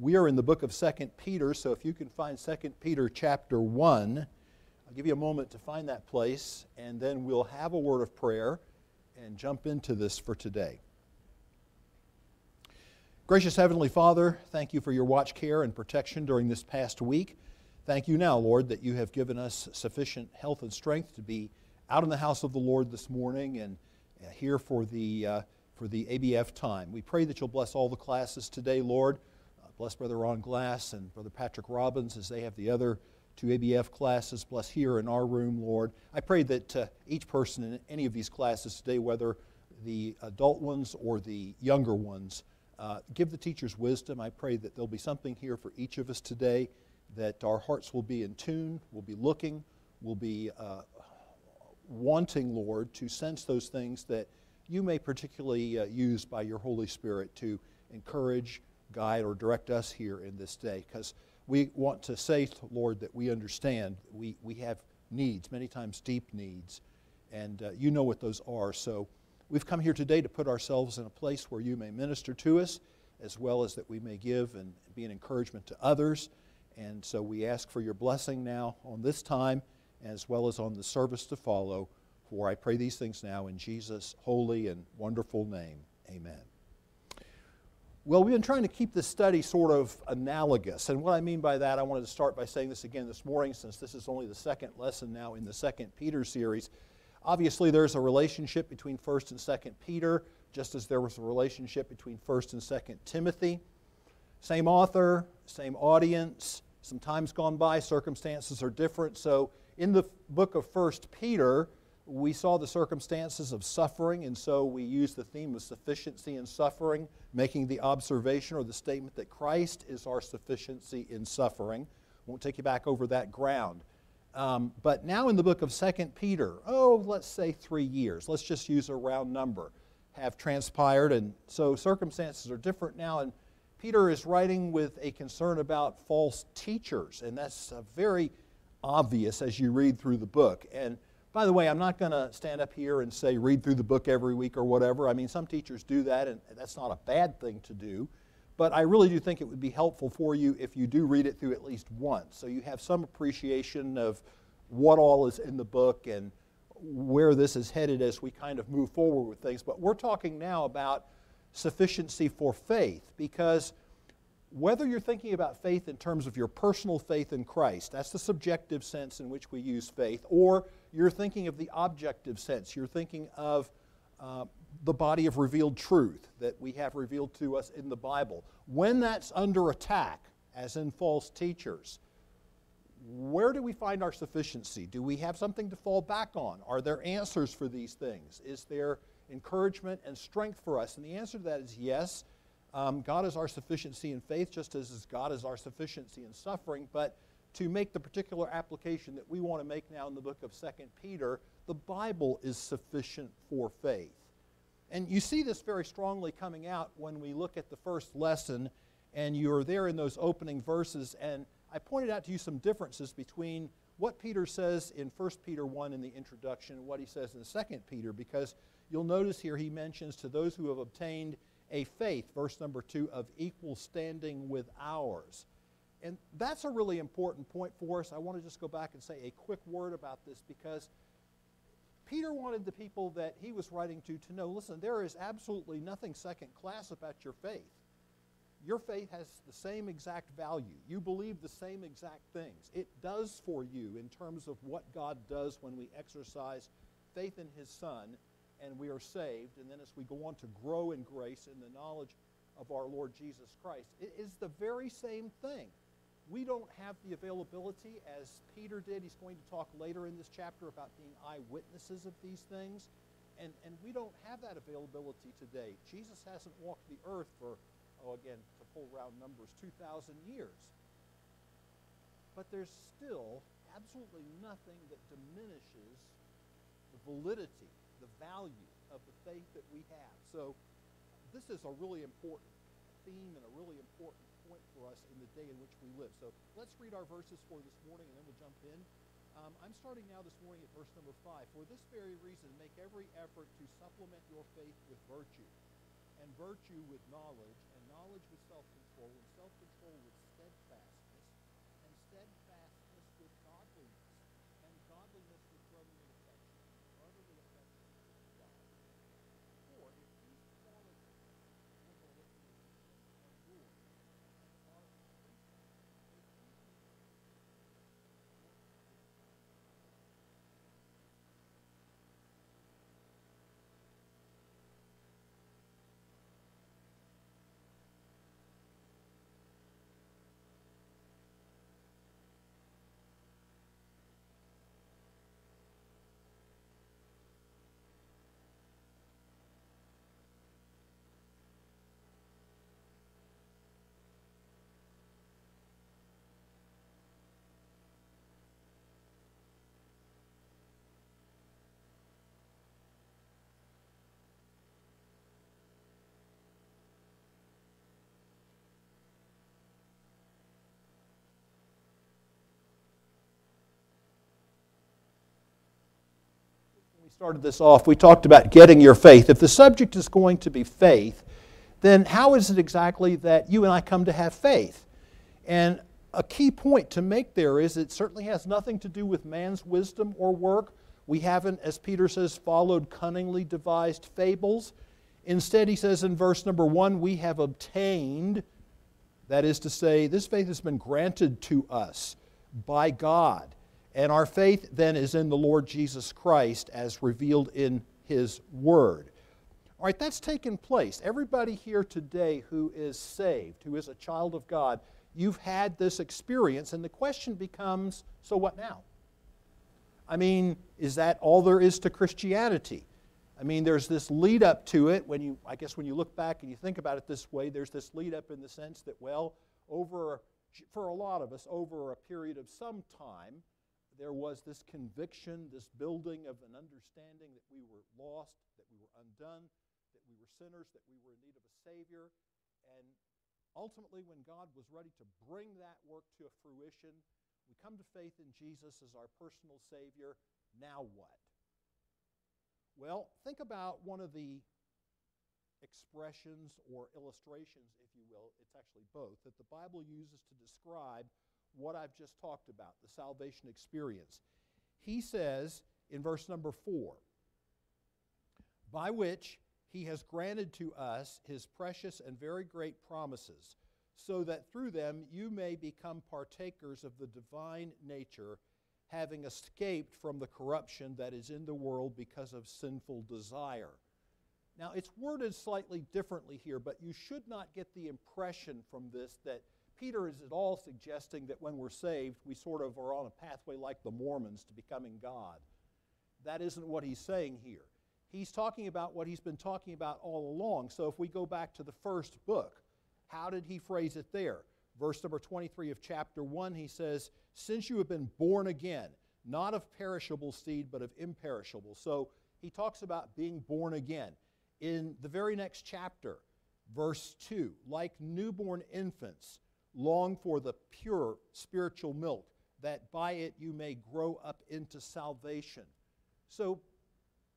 We are in the book of 2 Peter, so if you can find 2 Peter chapter 1, I'll give you a moment to find that place, and then we'll have a word of prayer and jump into this for today. Gracious Heavenly Father, thank you for your watch care and protection during this past week. Thank you now, Lord, that you have given us sufficient health and strength to be out in the house of the Lord this morning and uh, here for the, uh, for the ABF time. We pray that you'll bless all the classes today, Lord. Bless Brother Ron Glass and Brother Patrick Robbins as they have the other two ABF classes. Bless here in our room, Lord. I pray that uh, each person in any of these classes today, whether the adult ones or the younger ones, uh, give the teachers wisdom. I pray that there'll be something here for each of us today, that our hearts will be in tune, we'll be looking, we'll be uh, wanting, Lord, to sense those things that you may particularly uh, use by your Holy Spirit to encourage, guide, or direct us here in this day. Because we want to say, Lord, that we understand we, we have needs, many times deep needs, and uh, you know what those are. So we've come here today to put ourselves in a place where you may minister to us, as well as that we may give and be an encouragement to others. And so we ask for your blessing now on this time as well as on the service to follow. For I pray these things now in Jesus' holy and wonderful name. Amen. Well, we've been trying to keep this study sort of analogous. And what I mean by that, I wanted to start by saying this again this morning, since this is only the second lesson now in the Second Peter series. Obviously, there's a relationship between 1st and 2nd Peter, just as there was a relationship between 1st and 2nd Timothy. Same author, same audience, some time's gone by, circumstances are different. So in the book of First Peter, we saw the circumstances of suffering, and so we used the theme of sufficiency in suffering, making the observation or the statement that Christ is our sufficiency in suffering. Won't take you back over that ground. Um, but now in the book of Second Peter, oh, let's say three years, let's just use a round number, have transpired, and so circumstances are different now, and Peter is writing with a concern about false teachers, and that's very obvious as you read through the book. And by the way, I'm not going to stand up here and say read through the book every week or whatever. I mean, some teachers do that, and that's not a bad thing to do. But I really do think it would be helpful for you if you do read it through at least once, so you have some appreciation of what all is in the book and where this is headed as we kind of move forward with things. But we're talking now about sufficiency for faith because whether you're thinking about faith in terms of your personal faith in Christ, that's the subjective sense in which we use faith, or you're thinking of the objective sense, you're thinking of uh, the body of revealed truth that we have revealed to us in the Bible. When that's under attack, as in false teachers, where do we find our sufficiency? Do we have something to fall back on? Are there answers for these things? Is there encouragement and strength for us? And the answer to that is yes. Um, God is our sufficiency in faith, just as God is our sufficiency in suffering. But to make the particular application that we want to make now in the book of 2 Peter, the Bible is sufficient for faith. And you see this very strongly coming out when we look at the first lesson, and you're there in those opening verses. And I pointed out to you some differences between what Peter says in 1 Peter 1 in the introduction and what he says in 2 Peter, because you'll notice here he mentions to those who have obtained a faith, verse number two, of equal standing with ours. And that's a really important point for us. I want to just go back and say a quick word about this because Peter wanted the people that he was writing to to know listen, there is absolutely nothing second class about your faith. Your faith has the same exact value. You believe the same exact things. It does for you in terms of what God does when we exercise faith in His Son and we are saved, and then as we go on to grow in grace in the knowledge of our Lord Jesus Christ, it is the very same thing. We don't have the availability as Peter did. He's going to talk later in this chapter about being eyewitnesses of these things. And, and we don't have that availability today. Jesus hasn't walked the earth for, oh, again, to pull round numbers, 2,000 years. But there's still absolutely nothing that diminishes the validity the value of the faith that we have. So this is a really important theme and a really important point for us in the day in which we live. So let's read our verses for this morning and then we'll jump in. Um, I'm starting now this morning at verse number 5. For this very reason, make every effort to supplement your faith with virtue, and virtue with knowledge, and knowledge with self control, and self control with steadfastness, and steadfastness with godliness, and godliness with brotherly affection, and brotherly affection with God. For if these qualities of the Lord are yours, and are increasing, they we started this off, we talked about getting your faith. If the subject is going to be faith, then how is it exactly that you and I come to have faith? And a key point to make there is it certainly has nothing to do with man's wisdom or work. We haven't, as Peter says, followed cunningly devised fables. Instead, he says in verse number one, we have obtained, that is to say, this faith has been granted to us by God. And our faith then is in the Lord Jesus Christ as revealed in His Word. All right, that's taken place. Everybody here today who is saved, who is a child of God, you've had this experience, and the question becomes so what now? I mean, is that all there is to Christianity? I mean, there's this lead up to it. When you, I guess, when you look back and you think about it this way, there's this lead up in the sense that, well, over for a lot of us, over a period of some time, there was this conviction, this building of an understanding that we were lost, that we were undone, that we were sinners, that we were in need of a Savior. And ultimately, when God was ready to bring that work to fruition, we come to faith in Jesus as our personal Savior. Now what? Well, think about one of the expressions or illustrations, if you will, it's actually both, that the Bible uses to describe what I've just talked about, the salvation experience. He says in verse number four, by which he has granted to us his precious and very great promises, so that through them you may become partakers of the divine nature, having escaped from the corruption that is in the world because of sinful desire. Now, it's worded slightly differently here, but you should not get the impression from this that Peter is at all suggesting that when we're saved, we sort of are on a pathway like the Mormons to becoming God. That isn't what he's saying here. He's talking about what he's been talking about all along. So if we go back to the first book, how did he phrase it there? Verse number 23 of chapter 1, he says, Since you have been born again, not of perishable seed, but of imperishable. So he talks about being born again. In the very next chapter, verse 2, like newborn infants, long for the pure spiritual milk, that by it you may grow up into salvation. So,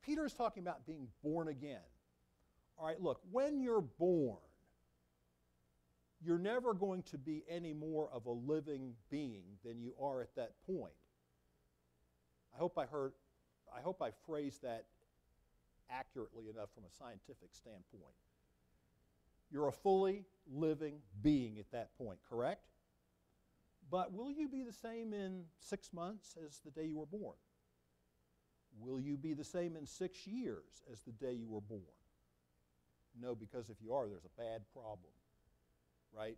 Peter is talking about being born again. All right, look, when you're born, you're never going to be any more of a living being than you are at that point. I hope I heard, I hope I phrased that accurately enough from a scientific standpoint. You're a fully living being at that point, correct? But will you be the same in six months as the day you were born? Will you be the same in six years as the day you were born? No, because if you are, there's a bad problem, right?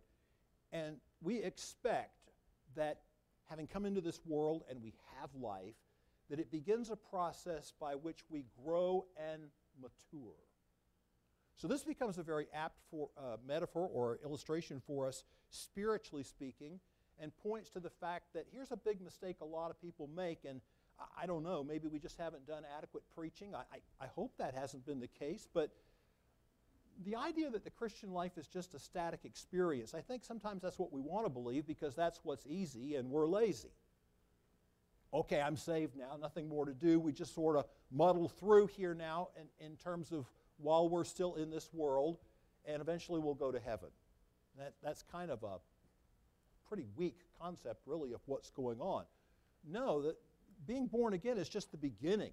And we expect that having come into this world and we have life, that it begins a process by which we grow and mature. So this becomes a very apt for, uh, metaphor or illustration for us, spiritually speaking, and points to the fact that here's a big mistake a lot of people make, and I, I don't know, maybe we just haven't done adequate preaching. I, I, I hope that hasn't been the case, but the idea that the Christian life is just a static experience, I think sometimes that's what we want to believe because that's what's easy and we're lazy. Okay, I'm saved now, nothing more to do. We just sort of muddle through here now in, in terms of while we're still in this world, and eventually we'll go to heaven. That, that's kind of a pretty weak concept, really, of what's going on. No, that being born again is just the beginning.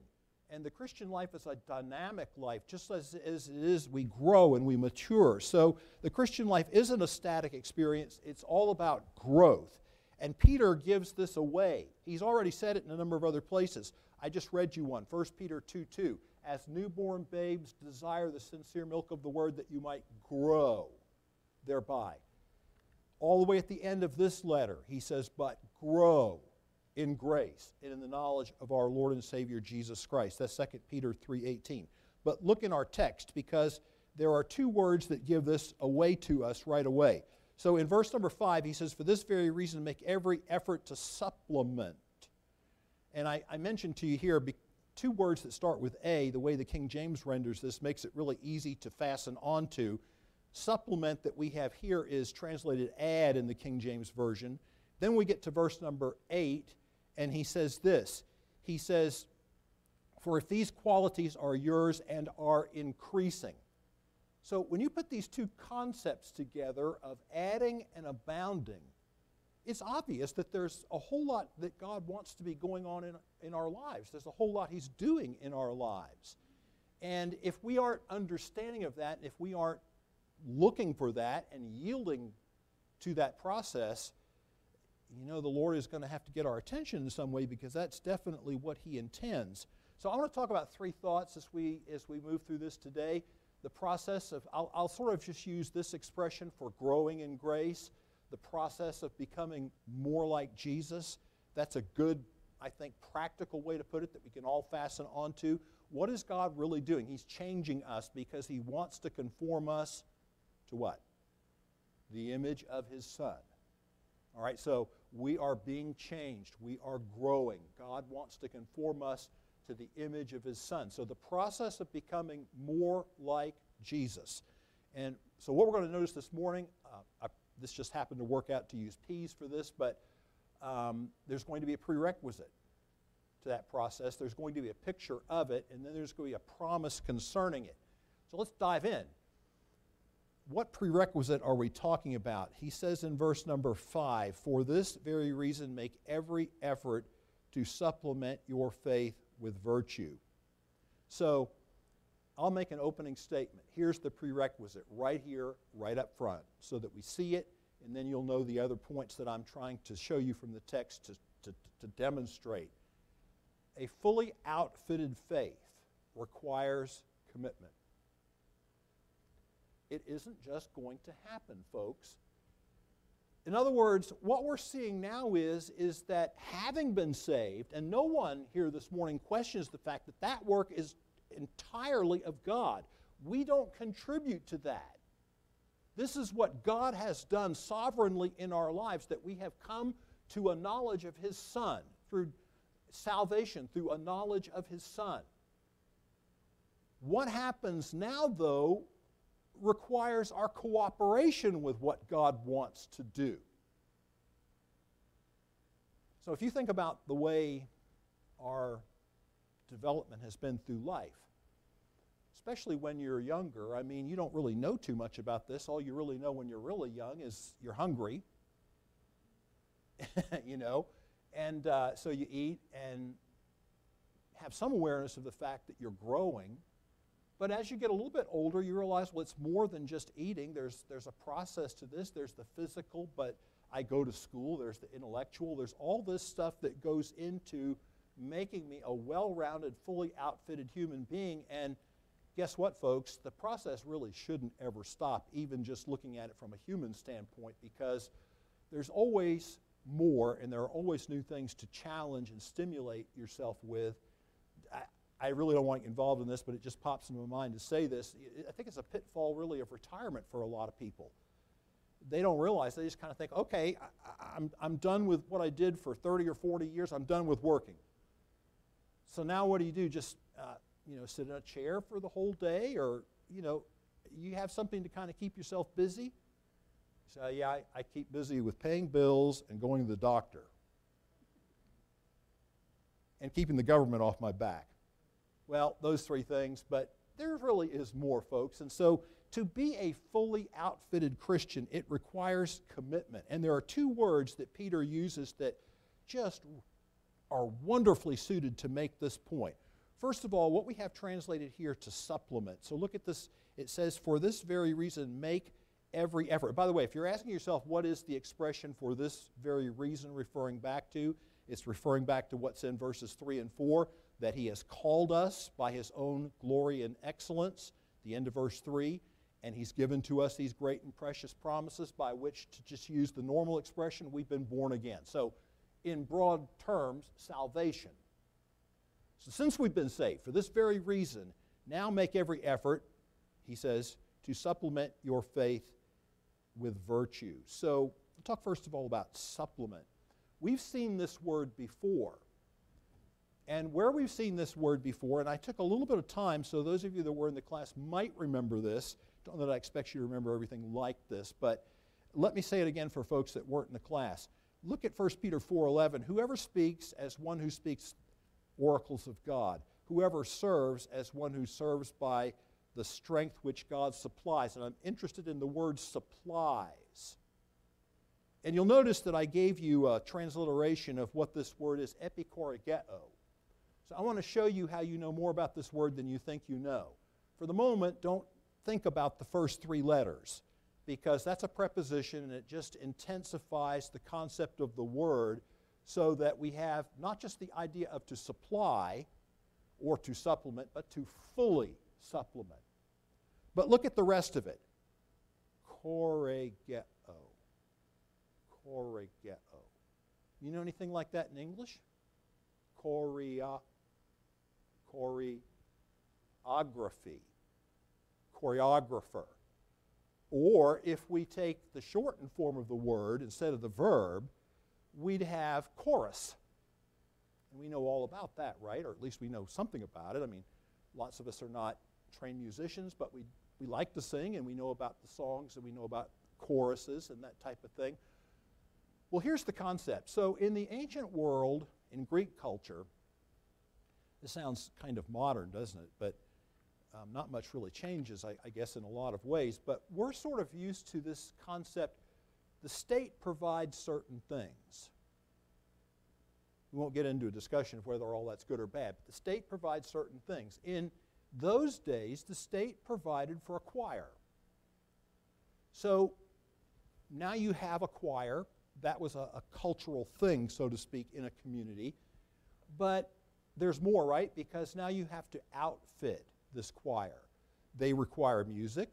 And the Christian life is a dynamic life, just as, as it is, we grow and we mature. So the Christian life isn't a static experience, it's all about growth. And Peter gives this away. He's already said it in a number of other places. I just read you one 1 Peter 2 2. As newborn babes, desire the sincere milk of the word that you might grow thereby. All the way at the end of this letter, he says, But grow in grace and in the knowledge of our Lord and Savior Jesus Christ. That's 2 Peter 3:18. But look in our text because there are two words that give this away to us right away. So in verse number 5 he says for this very reason make every effort to supplement. And I, I mentioned to you here two words that start with A, the way the King James renders this makes it really easy to fasten onto. Supplement that we have here is translated add in the King James Version. Then we get to verse number 8 and he says this He says, For if these qualities are yours and are increasing. So when you put these two concepts together of adding and abounding, it's obvious that there's a whole lot that God wants to be going on in, in our lives. There's a whole lot He's doing in our lives. And if we aren't understanding of that, if we aren't looking for that and yielding to that process, you know, the Lord is going to have to get our attention in some way because that's definitely what He intends. So I want to talk about three thoughts as we, as we move through this today. The process of, I'll, I'll sort of just use this expression for growing in grace, the process of becoming more like Jesus. That's a good, I think, practical way to put it that we can all fasten onto. What is God really doing? He's changing us because He wants to conform us to what? The image of His Son. All right, so we are being changed. We are growing. God wants to conform us to the image of His Son. So the process of becoming more like Jesus. And so what we're going to notice this morning, uh, I, this just happened to work out to use peas for this, but um, there's going to be a prerequisite to that process. There's going to be a picture of it, and then there's going to be a promise concerning it. So let's dive in what prerequisite are we talking about? He says in verse number five, For this very reason, make every effort to supplement your faith with virtue. So, I'll make an opening statement. Here's the prerequisite right here, right up front, so that we see it, and then you'll know the other points that I'm trying to show you from the text to, to, to demonstrate. A fully outfitted faith requires commitment. It isn't just going to happen, folks. In other words, what we're seeing now is, is that having been saved, and no one here this morning questions the fact that that work is entirely of God. We don't contribute to that. This is what God has done sovereignly in our lives, that we have come to a knowledge of His Son through salvation, through a knowledge of His Son. What happens now, though, requires our cooperation with what God wants to do. So if you think about the way our development has been through life, especially when you're younger, I mean, you don't really know too much about this. All you really know when you're really young is you're hungry, you know, and uh, so you eat and have some awareness of the fact that you're growing but as you get a little bit older, you realize, well, it's more than just eating. There's, there's a process to this. There's the physical, but I go to school. There's the intellectual. There's all this stuff that goes into making me a well rounded, fully outfitted human being. And guess what, folks? The process really shouldn't ever stop, even just looking at it from a human standpoint, because there's always more and there are always new things to challenge and stimulate yourself with. I really don't want to get involved in this, but it just pops into my mind to say this. I think it's a pitfall, really, of retirement for a lot of people. They don't realize, they just kind of think, okay, I, I'm, I'm done with what I did for 30 or 40 years, I'm done with working. So now what do you do? Just, uh, you know, sit in a chair for the whole day? Or, you know, you have something to kind of keep yourself busy? So, yeah, I, I keep busy with paying bills and going to the doctor and keeping the government off my back. Well, those three things, but there really is more, folks. And so to be a fully outfitted Christian, it requires commitment. And there are two words that Peter uses that just are wonderfully suited to make this point. First of all, what we have translated here to supplement. So look at this. It says, For this very reason, make every effort. By the way, if you're asking yourself, what is the expression for this very reason referring back to? It's referring back to what's in verses 3 and 4 that he has called us by his own glory and excellence, the end of verse 3, and he's given to us these great and precious promises by which, to just use the normal expression, we've been born again. So, in broad terms, salvation. So, since we've been saved, for this very reason, now make every effort, he says, to supplement your faith with virtue. So, we'll talk first of all about supplement. We've seen this word before. And where we've seen this word before, and I took a little bit of time, so those of you that were in the class might remember this. Don't know that I expect you to remember everything like this, but let me say it again for folks that weren't in the class. Look at 1 Peter 4:11. Whoever speaks as one who speaks oracles of God, whoever serves as one who serves by the strength which God supplies. And I'm interested in the word supplies. And you'll notice that I gave you a transliteration of what this word is, epichoregeo. So I want to show you how you know more about this word than you think you know. For the moment, don't think about the first three letters because that's a preposition and it just intensifies the concept of the word so that we have not just the idea of to supply or to supplement, but to fully supplement. But look at the rest of it. Choregeo. Choregeo. You know anything like that in English? Chorea, choreography, choreographer. Or if we take the shortened form of the word instead of the verb, we'd have chorus. And we know all about that, right? Or at least we know something about it. I mean, lots of us are not trained musicians, but we, we like to sing and we know about the songs and we know about choruses and that type of thing. Well, here's the concept. So, in the ancient world, in Greek culture, this sounds kind of modern, doesn't it? But um, not much really changes, I, I guess, in a lot of ways. But we're sort of used to this concept the state provides certain things. We won't get into a discussion of whether all that's good or bad, but the state provides certain things. In those days, the state provided for a choir. So now you have a choir. That was a, a cultural thing, so to speak, in a community. But there's more, right? Because now you have to outfit this choir. They require music.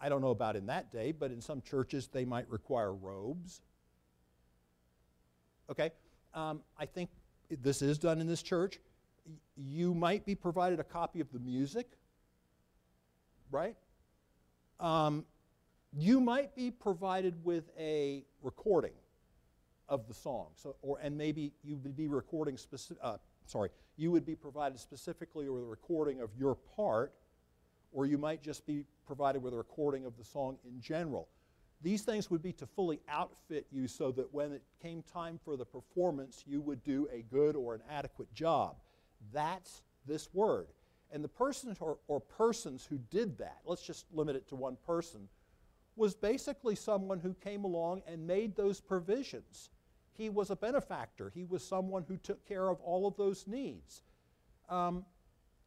I don't know about in that day, but in some churches they might require robes. Okay? Um, I think this is done in this church. You might be provided a copy of the music, right? Um, you might be provided with a recording of the song. So, or, and maybe you would be recording specific, uh, sorry, you would be provided specifically with a recording of your part, or you might just be provided with a recording of the song in general. These things would be to fully outfit you so that when it came time for the performance, you would do a good or an adequate job. That's this word. And the person or, or persons who did that, let's just limit it to one person, was basically someone who came along and made those provisions he was a benefactor. He was someone who took care of all of those needs. Um,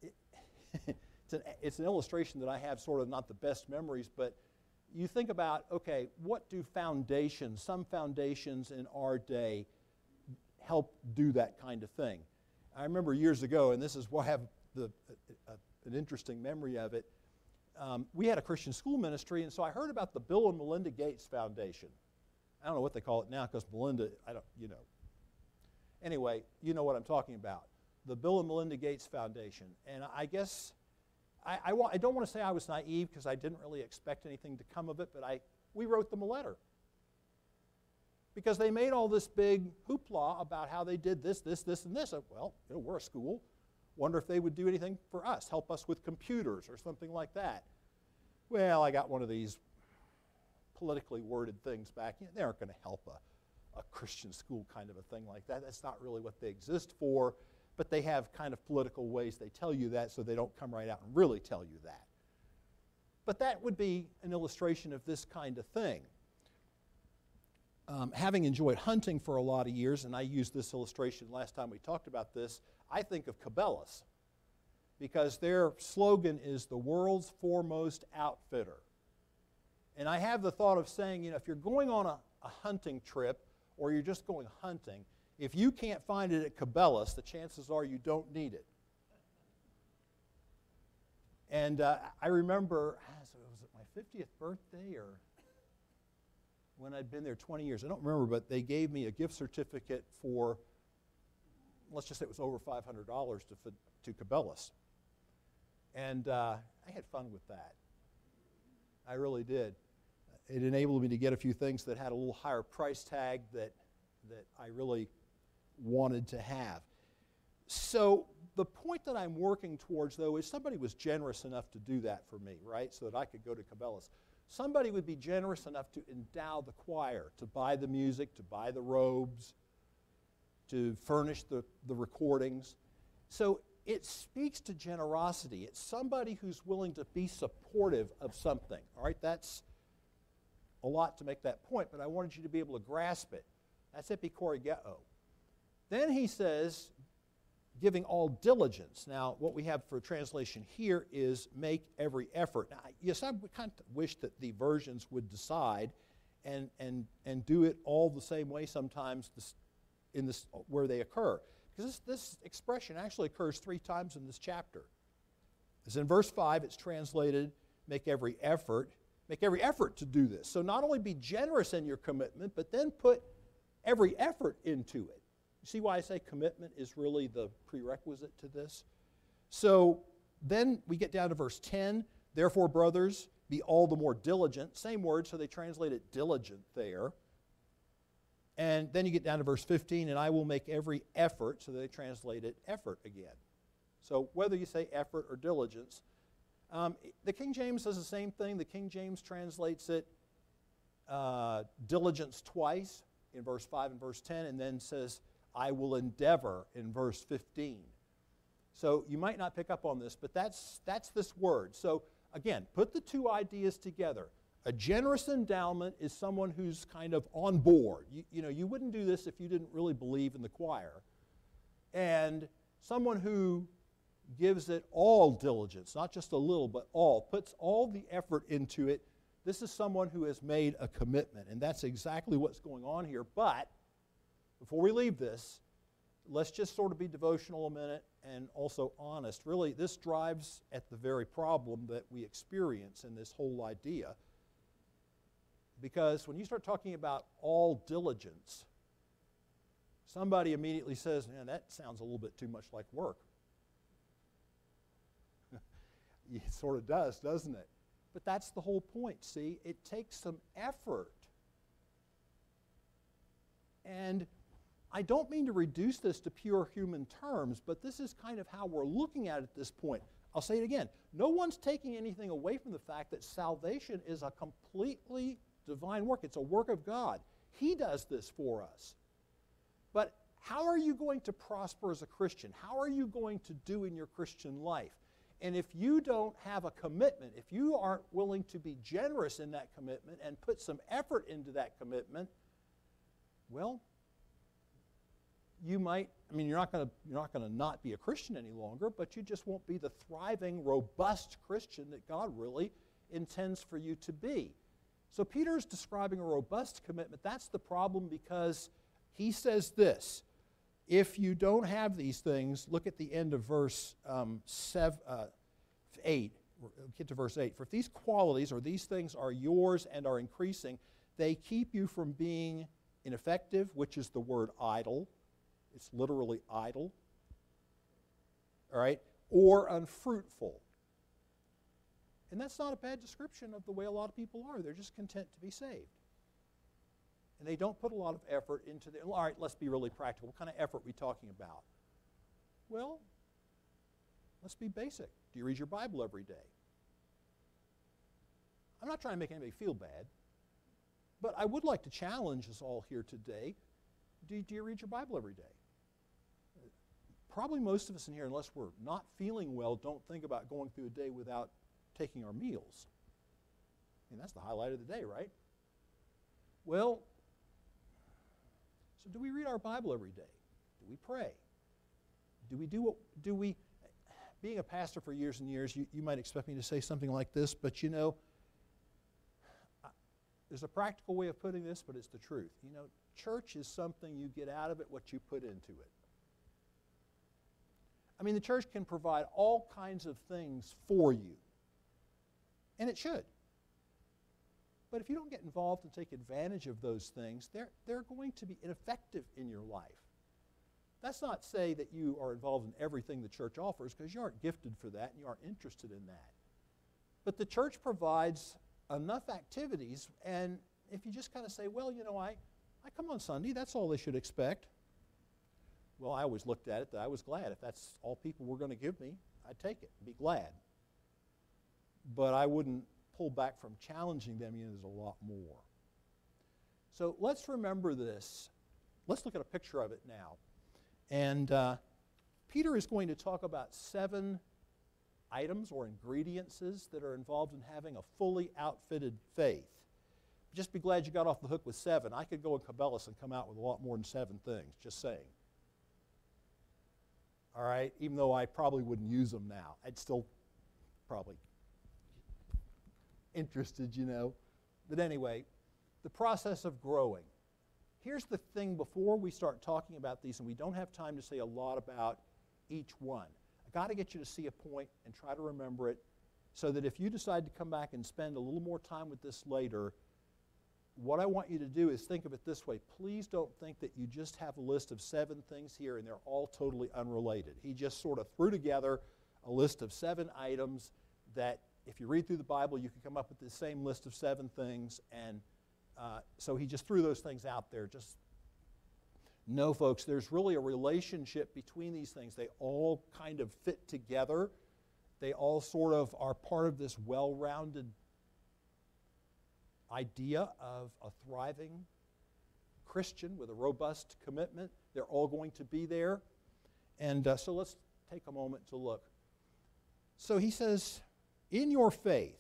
it, it's, an, it's an illustration that I have sort of not the best memories, but you think about okay, what do foundations, some foundations in our day, help do that kind of thing? I remember years ago, and this is why I have the, an interesting memory of it. Um, we had a Christian school ministry, and so I heard about the Bill and Melinda Gates Foundation. I don't know what they call it now because Melinda, I don't, you know. Anyway, you know what I'm talking about. The Bill and Melinda Gates Foundation. And I guess, I, I, I don't want to say I was naive because I didn't really expect anything to come of it, but I, we wrote them a letter. Because they made all this big hoopla about how they did this, this, this, and this. Well, you know, we're a school. Wonder if they would do anything for us, help us with computers or something like that. Well, I got one of these politically worded things back. You know, they aren't going to help a, a Christian school kind of a thing like that. That's not really what they exist for, but they have kind of political ways they tell you that so they don't come right out and really tell you that. But that would be an illustration of this kind of thing. Um, having enjoyed hunting for a lot of years, and I used this illustration last time we talked about this, I think of Cabela's because their slogan is the world's foremost outfitter. And I have the thought of saying, you know, if you're going on a, a hunting trip or you're just going hunting, if you can't find it at Cabela's, the chances are you don't need it. And uh, I remember, ah, was it my 50th birthday or when I'd been there 20 years? I don't remember, but they gave me a gift certificate for, let's just say it was over $500 to, to Cabela's. And uh, I had fun with that. I really did. It enabled me to get a few things that had a little higher price tag that, that I really wanted to have. So, the point that I'm working towards, though, is somebody was generous enough to do that for me, right? So that I could go to Cabela's. Somebody would be generous enough to endow the choir, to buy the music, to buy the robes, to furnish the, the recordings. So it speaks to generosity. It's somebody who's willing to be supportive of something. All right, that's a lot to make that point, but I wanted you to be able to grasp it. That's epichoregeo. Then he says, giving all diligence. Now, what we have for translation here is make every effort. Now, yes, I kind of wish that the versions would decide and, and, and do it all the same way sometimes this, in this, where they occur. Because this, this expression actually occurs three times in this chapter. As in verse 5, it's translated, make every effort. Make every effort to do this. So not only be generous in your commitment, but then put every effort into it. You see why I say commitment is really the prerequisite to this? So then we get down to verse 10. Therefore, brothers, be all the more diligent. Same word, so they translate it diligent there. And then you get down to verse 15, and I will make every effort, so they translate it effort again. So whether you say effort or diligence, um, the King James does the same thing. The King James translates it uh, diligence twice in verse 5 and verse 10, and then says, I will endeavor in verse 15. So you might not pick up on this, but that's, that's this word. So again, put the two ideas together. A generous endowment is someone who's kind of on board. You, you, know, you wouldn't do this if you didn't really believe in the choir. And someone who gives it all diligence, not just a little, but all, puts all the effort into it. This is someone who has made a commitment. And that's exactly what's going on here. But before we leave this, let's just sort of be devotional a minute and also honest. Really, this drives at the very problem that we experience in this whole idea because when you start talking about all diligence, somebody immediately says, man, that sounds a little bit too much like work. It sort of does, doesn't it? But that's the whole point, see? It takes some effort. And I don't mean to reduce this to pure human terms, but this is kind of how we're looking at it at this point. I'll say it again. No one's taking anything away from the fact that salvation is a completely divine work. It's a work of God. He does this for us. But how are you going to prosper as a Christian? How are you going to do in your Christian life? And if you don't have a commitment, if you aren't willing to be generous in that commitment and put some effort into that commitment, well, you might, I mean, you're not going to, you're not going to not be a Christian any longer, but you just won't be the thriving, robust Christian that God really intends for you to be. So Peter is describing a robust commitment. That's the problem because he says this if you don't have these things, look at the end of verse um, seven, uh, 8. Get to verse 8. For if these qualities or these things are yours and are increasing, they keep you from being ineffective, which is the word idle. It's literally idle. All right? Or unfruitful. And that's not a bad description of the way a lot of people are. They're just content to be saved. And they don't put a lot of effort into the. All right, let's be really practical. What kind of effort are we talking about? Well, let's be basic. Do you read your Bible every day? I'm not trying to make anybody feel bad, but I would like to challenge us all here today. Do, do you read your Bible every day? Probably most of us in here, unless we're not feeling well, don't think about going through a day without taking our meals. I mean, that's the highlight of the day, right? Well, do we read our Bible every day? Do we pray? Do we do what, do we, being a pastor for years and years, you, you might expect me to say something like this, but you know, there's a practical way of putting this, but it's the truth. You know, church is something you get out of it what you put into it. I mean, the church can provide all kinds of things for you, and it should. But if you don't get involved and take advantage of those things, they're, they're going to be ineffective in your life. That's not say that you are involved in everything the church offers because you aren't gifted for that and you aren't interested in that. But the church provides enough activities, and if you just kind of say, well, you know, I, I come on Sunday, that's all they should expect. Well, I always looked at it that I was glad. If that's all people were going to give me, I'd take it be glad. But I wouldn't pull back from challenging them. You know, there's a lot more. So let's remember this. Let's look at a picture of it now. And uh, Peter is going to talk about seven items or ingredients that are involved in having a fully outfitted faith. Just be glad you got off the hook with seven. I could go in Cabela's and come out with a lot more than seven things, just saying. All right, even though I probably wouldn't use them now, I'd still probably interested, you know. But anyway, the process of growing. Here's the thing before we start talking about these, and we don't have time to say a lot about each one. I got to get you to see a point and try to remember it so that if you decide to come back and spend a little more time with this later, what I want you to do is think of it this way. Please don't think that you just have a list of seven things here and they're all totally unrelated. He just sort of threw together a list of seven items that, if you read through the Bible, you can come up with the same list of seven things. And uh, so he just threw those things out there just no, folks, there's really a relationship between these things. They all kind of fit together. They all sort of are part of this well rounded idea of a thriving Christian with a robust commitment. They're all going to be there. And uh, so let's take a moment to look. So he says, in your faith,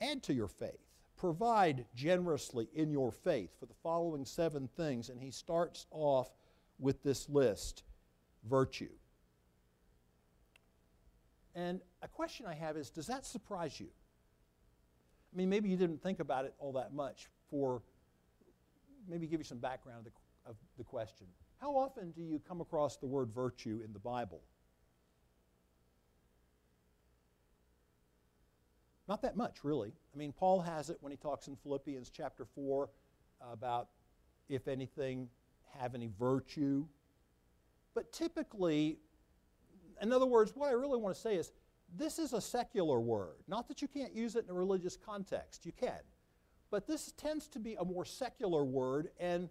add to your faith provide generously in your faith for the following seven things. And he starts off with this list virtue. And a question I have is Does that surprise you? I mean, maybe you didn't think about it all that much for maybe give you some background of the, of the question. How often do you come across the word virtue in the Bible? Not that much, really. I mean, Paul has it when he talks in Philippians chapter 4 about, if anything, have any virtue. But typically, in other words, what I really want to say is this is a secular word. Not that you can't use it in a religious context, you can. But this tends to be a more secular word, and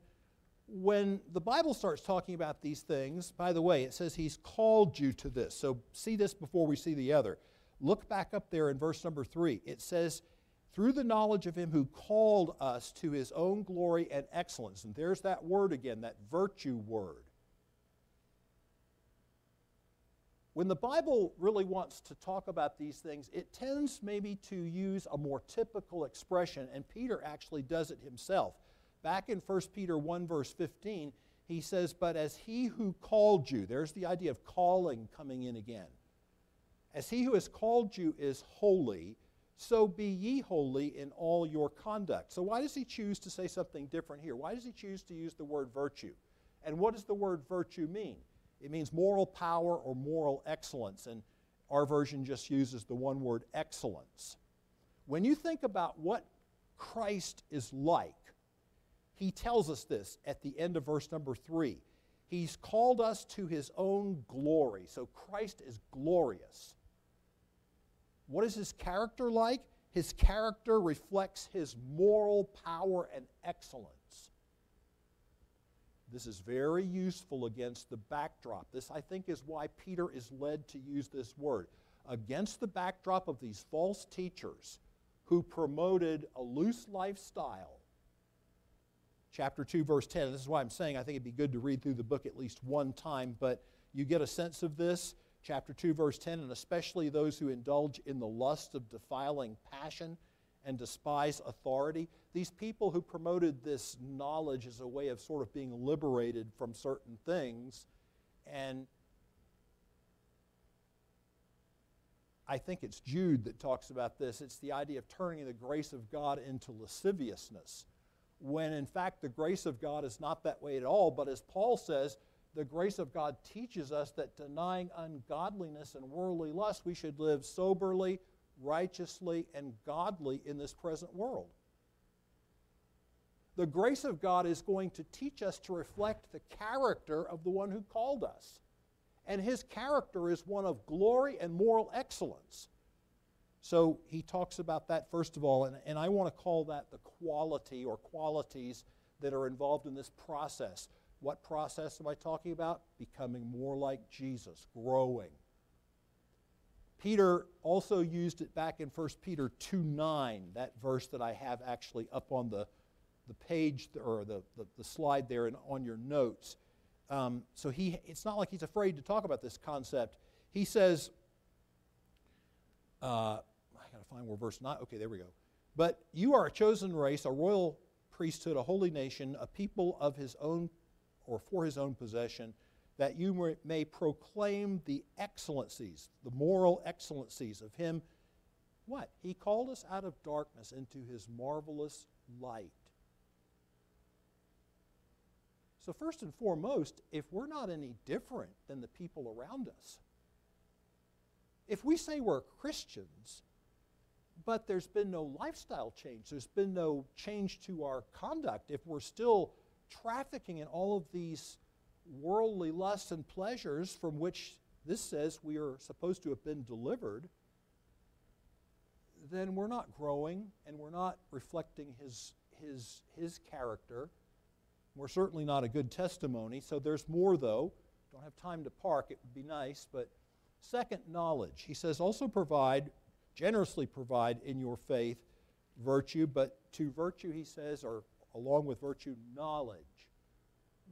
when the Bible starts talking about these things, by the way, it says He's called you to this. So see this before we see the other. Look back up there in verse number three. It says, through the knowledge of him who called us to his own glory and excellence. And there's that word again, that virtue word. When the Bible really wants to talk about these things, it tends maybe to use a more typical expression, and Peter actually does it himself. Back in 1 Peter 1, verse 15, he says, But as he who called you, there's the idea of calling coming in again. As he who has called you is holy, so be ye holy in all your conduct. So, why does he choose to say something different here? Why does he choose to use the word virtue? And what does the word virtue mean? It means moral power or moral excellence. And our version just uses the one word excellence. When you think about what Christ is like, he tells us this at the end of verse number three. He's called us to his own glory. So Christ is glorious. What is his character like? His character reflects his moral power and excellence. This is very useful against the backdrop. This, I think, is why Peter is led to use this word. Against the backdrop of these false teachers who promoted a loose lifestyle. Chapter 2, verse 10. This is why I'm saying I think it'd be good to read through the book at least one time, but you get a sense of this chapter 2, verse 10, and especially those who indulge in the lust of defiling passion and despise authority. These people who promoted this knowledge as a way of sort of being liberated from certain things. And I think it's Jude that talks about this. It's the idea of turning the grace of God into lasciviousness, when in fact the grace of God is not that way at all. But as Paul says, the grace of God teaches us that denying ungodliness and worldly lust, we should live soberly, righteously, and godly in this present world. The grace of God is going to teach us to reflect the character of the one who called us. And his character is one of glory and moral excellence. So he talks about that first of all, and, and I want to call that the quality or qualities that are involved in this process. What process am I talking about? Becoming more like Jesus, growing. Peter also used it back in 1 Peter 2 9, that verse that I have actually up on the, the page or the, the, the slide there and on your notes. Um, so he, it's not like he's afraid to talk about this concept. He says, uh, I got to find where verse 9, okay, there we go. But you are a chosen race, a royal priesthood, a holy nation, a people of his own or for his own possession, that you may proclaim the excellencies, the moral excellencies of him. What? He called us out of darkness into his marvelous light. So, first and foremost, if we're not any different than the people around us, if we say we're Christians, but there's been no lifestyle change, there's been no change to our conduct, if we're still trafficking in all of these worldly lusts and pleasures from which this says we are supposed to have been delivered, then we're not growing and we're not reflecting his, his, his character. We're certainly not a good testimony. So there's more, though. Don't have time to park. It would be nice. But second, knowledge. He says, also provide, generously provide in your faith virtue, but to virtue, he says, or along with virtue, knowledge.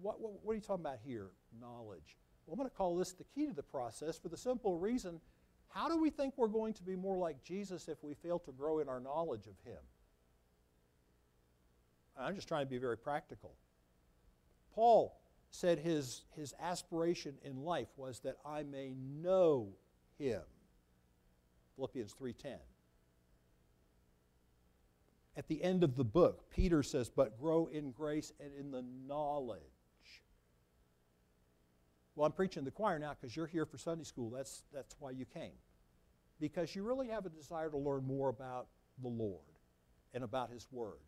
What, what, what, are you talking about here? Knowledge. Well, I'm going to call this the key to the process for the simple reason how do we think we're going to be more like Jesus if we fail to grow in our knowledge of Him? I'm just trying to be very practical. Paul said his, his aspiration in life was that I may know Him. Philippians 3:10 at the end of the book, Peter says, But grow in grace and in the knowledge. Well, I'm preaching the choir now because you're here for Sunday school. That's, that's why you came. Because you really have a desire to learn more about the Lord and about His Word.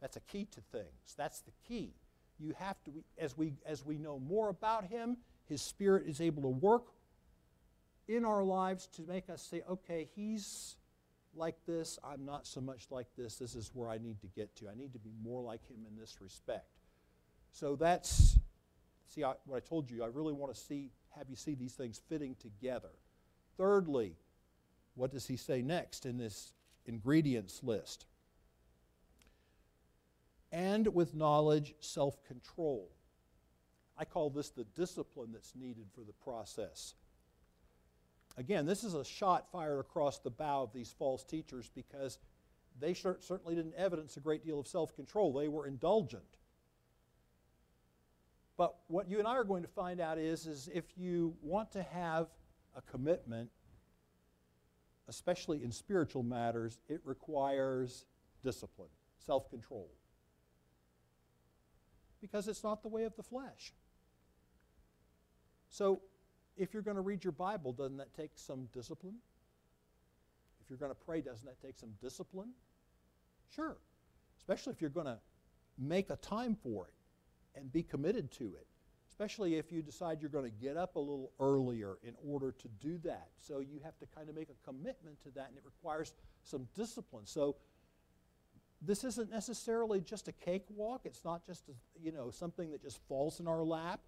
That's a key to things. That's the key. You have to, as we, as we know more about Him, His Spirit is able to work in our lives to make us say, okay, He's like this. I'm not so much like this. This is where I need to get to. I need to be more like him in this respect. So that's, see, I, what I told you, I really want to see, have you see these things fitting together. Thirdly, what does he say next in this ingredients list? And with knowledge, self control. I call this the discipline that's needed for the process. Again, this is a shot fired across the bow of these false teachers because they certainly didn't evidence a great deal of self control. They were indulgent. But what you and I are going to find out is, is if you want to have a commitment, especially in spiritual matters, it requires discipline, self control. Because it's not the way of the flesh. So if you're going to read your Bible, doesn't that take some discipline? If you're going to pray, doesn't that take some discipline? Sure. Especially if you're going to make a time for it and be committed to it. Especially if you decide you're going to get up a little earlier in order to do that. So you have to kind of make a commitment to that, and it requires some discipline. So this isn't necessarily just a cakewalk. It's not just a, you know something that just falls in our lap.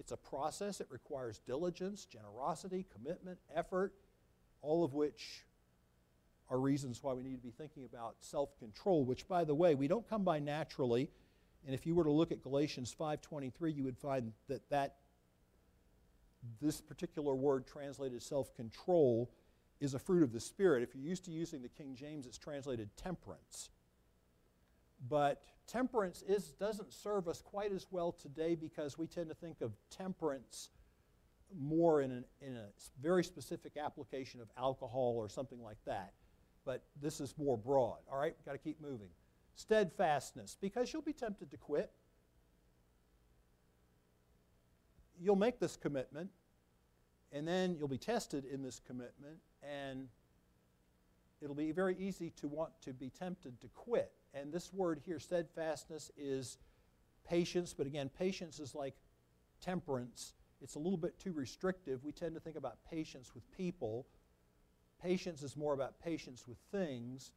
It's a process. It requires diligence, generosity, commitment, effort, all of which are reasons why we need to be thinking about self-control, which by the way, we don't come by naturally. And if you were to look at Galatians 5:23, you would find that that this particular word translated self control is a fruit of the Spirit. If you're used to using the King James, it's translated temperance. But temperance is, doesn't serve us quite as well today because we tend to think of temperance more in, an, in a very specific application of alcohol or something like that. But this is more broad. All right, got to keep moving. Steadfastness, because you'll be tempted to quit. You'll make this commitment, and then you'll be tested in this commitment, and it'll be very easy to want to be tempted to quit. And this word here, steadfastness, is patience, but again, patience is like temperance. It's a little bit too restrictive. We tend to think about patience with people. Patience is more about patience with things,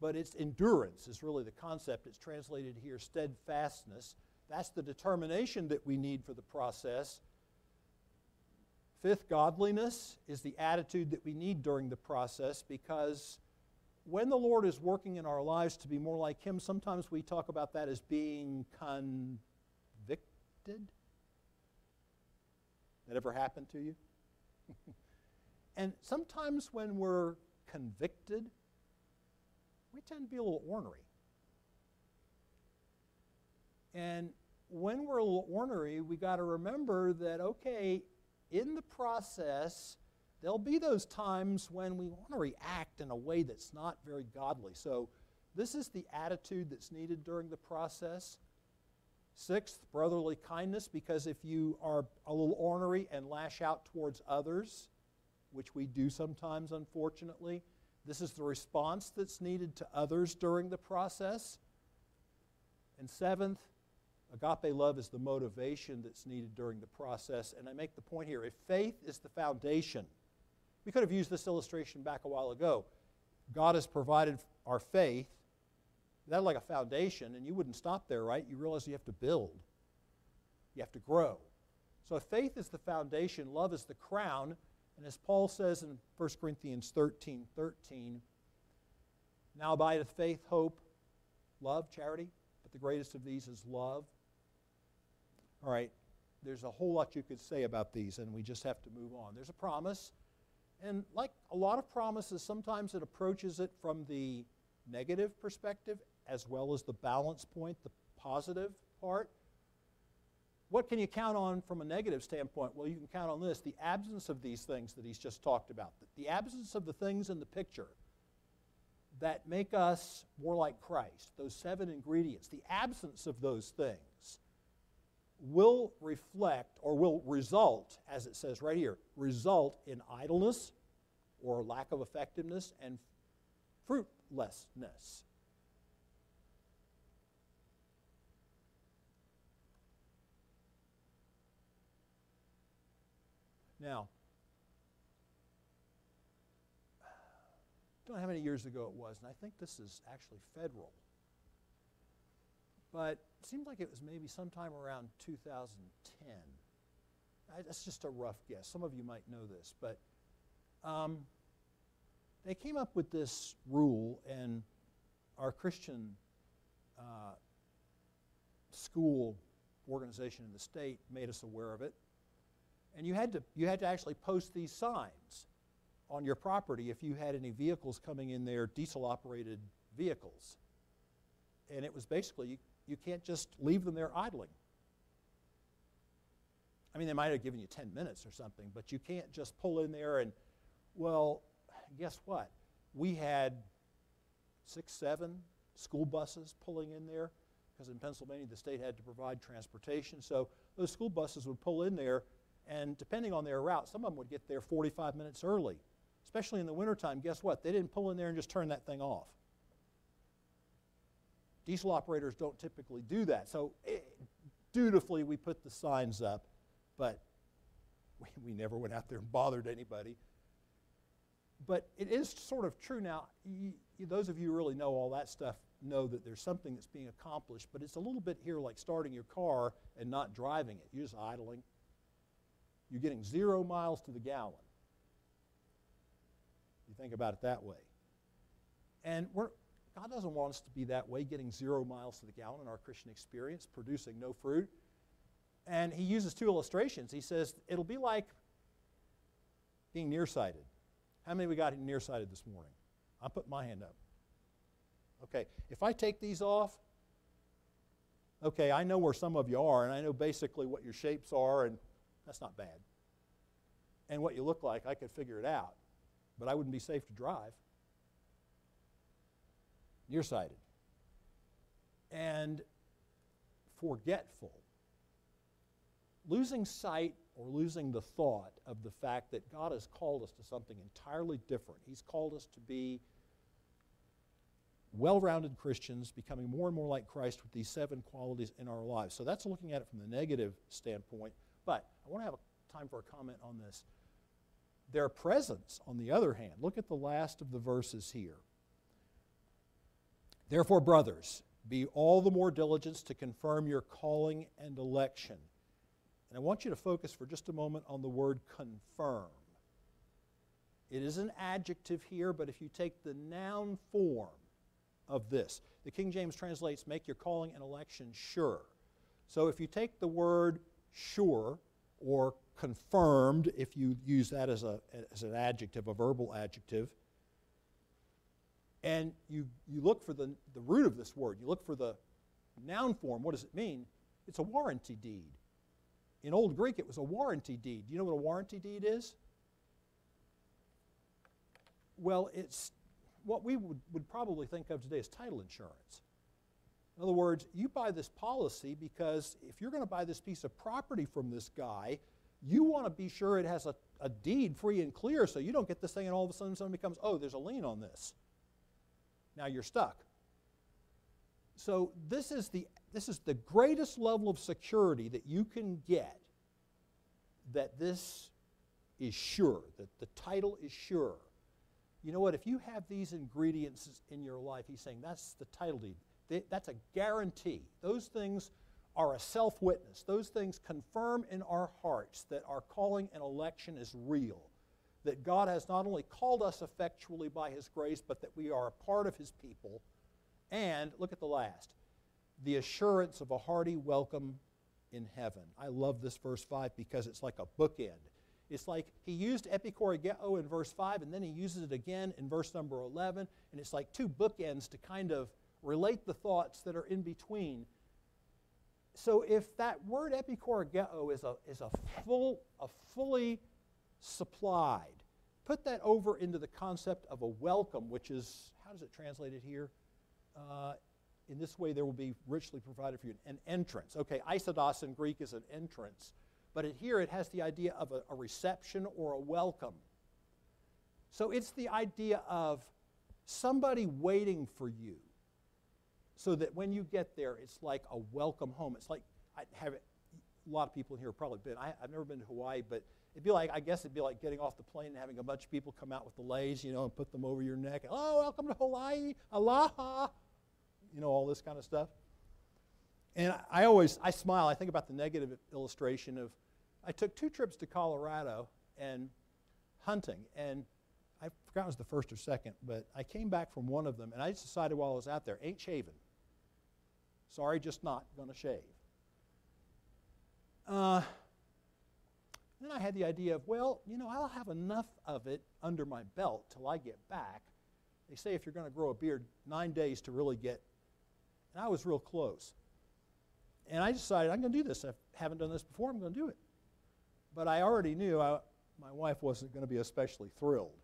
but it's endurance is really the concept. It's translated here steadfastness. That's the determination that we need for the process. Fifth, godliness is the attitude that we need during the process because when the Lord is working in our lives to be more like Him, sometimes we talk about that as being convicted. That ever happened to you? and sometimes when we're convicted, we tend to be a little ornery. And when we're a little ornery, we got to remember that, okay, in the process, there'll be those times when we want to react in a way that's not very godly. So, this is the attitude that's needed during the process. Sixth, brotherly kindness, because if you are a little ornery and lash out towards others, which we do sometimes, unfortunately, this is the response that's needed to others during the process. And seventh, Agape love is the motivation that's needed during the process. And I make the point here if faith is the foundation, we could have used this illustration back a while ago. God has provided our faith. That's like a foundation, and you wouldn't stop there, right? You realize you have to build, you have to grow. So faith is the foundation, love is the crown. And as Paul says in 1 Corinthians 13 13, now abideth faith, hope, love, charity, but the greatest of these is love. All right, there's a whole lot you could say about these, and we just have to move on. There's a promise, and like a lot of promises, sometimes it approaches it from the negative perspective as well as the balance point, the positive part. What can you count on from a negative standpoint? Well, you can count on this the absence of these things that he's just talked about, the absence of the things in the picture that make us more like Christ, those seven ingredients, the absence of those things will reflect or will result, as it says right here, result in idleness or lack of effectiveness and fruitlessness. Now, don't know how many years ago it was, and I think this is actually federal but it like it was maybe sometime around 2010. I, that's just a rough guess. Some of you might know this, but um, they came up with this rule, and our Christian uh, school organization in the state made us aware of it. And you had to, you had to actually post these signs on your property if you had any vehicles coming in there, diesel operated vehicles. And it was basically you can't just leave them there idling. I mean, they might have given you 10 minutes or something, but you can't just pull in there and, well, guess what? We had six, seven school buses pulling in there because in Pennsylvania the state had to provide transportation. So those school buses would pull in there, and depending on their route, some of them would get there 45 minutes early. Especially in the wintertime, guess what? They didn't pull in there and just turn that thing off. Diesel operators don't typically do that. So it, eh, dutifully, we put the signs up, but we, we never went out there and bothered anybody. But it is sort of true now. Those of you who really know all that stuff know that there's something that's being accomplished, but it's a little bit here like starting your car and not driving it. You're just idling. You're getting zero miles to the gallon. You think about it that way. And we're, God doesn't want us to be that way, getting zero miles to the gallon in our Christian experience, producing no fruit. And he uses two illustrations. He says, it'll be like Being nearsighted. How many we got nearsighted this morning? I'll put my hand up. Okay, if I take these off, okay, I know where some of you are, and I know basically what your shapes are, and that's not bad. And what you look like, I could figure it out, but I wouldn't be safe to drive. Nearsighted. And forgetful. Losing sight or losing the thought of the fact that God has called us to something entirely different. He's called us to be well rounded Christians, becoming more and more like Christ with these seven qualities in our lives. So that's looking at it from the negative standpoint. But I want to have time for a comment on this. Their presence, on the other hand, look at the last of the verses here. Therefore, brothers, be all the more diligent to confirm your calling and election. And I want you to focus for just a moment on the word confirm. It is an adjective here, but if you take the noun form of this, the King James translates make your calling and election sure. So if you take the word sure or confirmed, if you use that as, a, as an adjective, a verbal adjective, and you, you look for the, the root of this word, you look for the noun form, what does it mean? It's a warranty deed. In Old Greek, it was a warranty deed. Do you know what a warranty deed is? Well, it's what we would, would probably think of today as title insurance. In other words, you buy this policy because if you're going to buy this piece of property from this guy, you want to be sure it has a, a deed free and clear so you don't get this thing and all of a sudden someone becomes, oh, there's a lien on this. Now you're stuck. So this is the this is the greatest level of security that you can get that this is sure, that the title is sure. You know what? If you have these ingredients in your life, he's saying that's the title deed. That's a guarantee. Those things are a self witness. Those things confirm in our hearts that our calling and election is real. That God has not only called us effectually by His grace, but that we are a part of His people. And look at the last the assurance of a hearty welcome in heaven. I love this verse 5 because it's like a bookend. It's like he used epichoregeo in verse 5 and then he uses it again in verse number 11, and it's like two bookends to kind of relate the thoughts that are in between. So if that word epichoregeo is a, is a, full, a fully supplied, put that over into the concept of a welcome, which is, how does it translate it here? Uh, in this way there will be richly provided for you an entrance. Okay, isodos in Greek is an entrance, but it, here it has the idea of a, a reception or a welcome. So it's the idea of somebody waiting for you so that when you get there, it's like a welcome home. It's like, I have a lot of people here have probably been. I, have never been to Hawaii, but it'd be like, I guess it'd be like getting off the plane and having a bunch of people come out with the leis, you know, and put them over your neck. Oh, welcome to Hawaii. Aloha you know, all this kind of stuff. And I always, I smile, I think about the negative illustration of, I took two trips to Colorado and hunting, and I forgot it was the first or second, but I came back from one of them, and I just decided while I was out there, ain't shaving. Sorry, just not going to shave. Uh, then I had the idea of, well, you know, I'll have enough of it under my belt till I get back. They say if you're going to grow a beard, nine days to really get and I was real close. And I decided, I'm going to do this. I haven't done this before, I'm going to do it. But I already knew I, my wife wasn't going to be especially thrilled.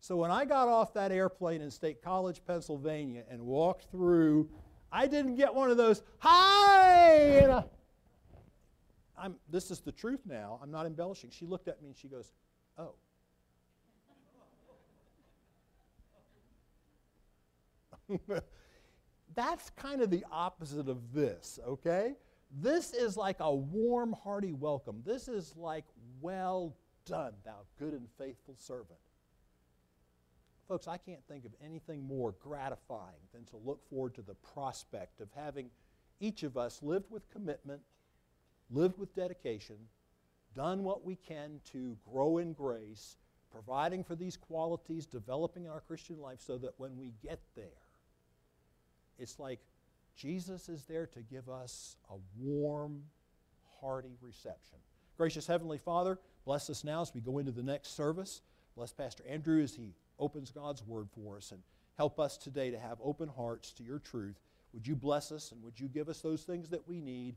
So when I got off that airplane in State College, Pennsylvania, and walked through, I didn't get one of those, hi! I'm, this is the truth now. I'm not embellishing. She looked at me and she goes, oh. That's kind of the opposite of this, okay? This is like a warm, hearty welcome. This is like, well done, thou good and faithful servant. Folks, I can't think of anything more gratifying than to look forward to the prospect of having each of us lived with commitment, lived with dedication, done what we can to grow in grace, providing for these qualities, developing our Christian life so that when we get there, it's like Jesus is there to give us a warm, hearty reception. Gracious Heavenly Father, Bless us now as we go into the next service. Bless Pastor Andrew as he opens God's Word for us. And help us today to have open hearts to your truth. Would you bless us and would you give us those things that we need?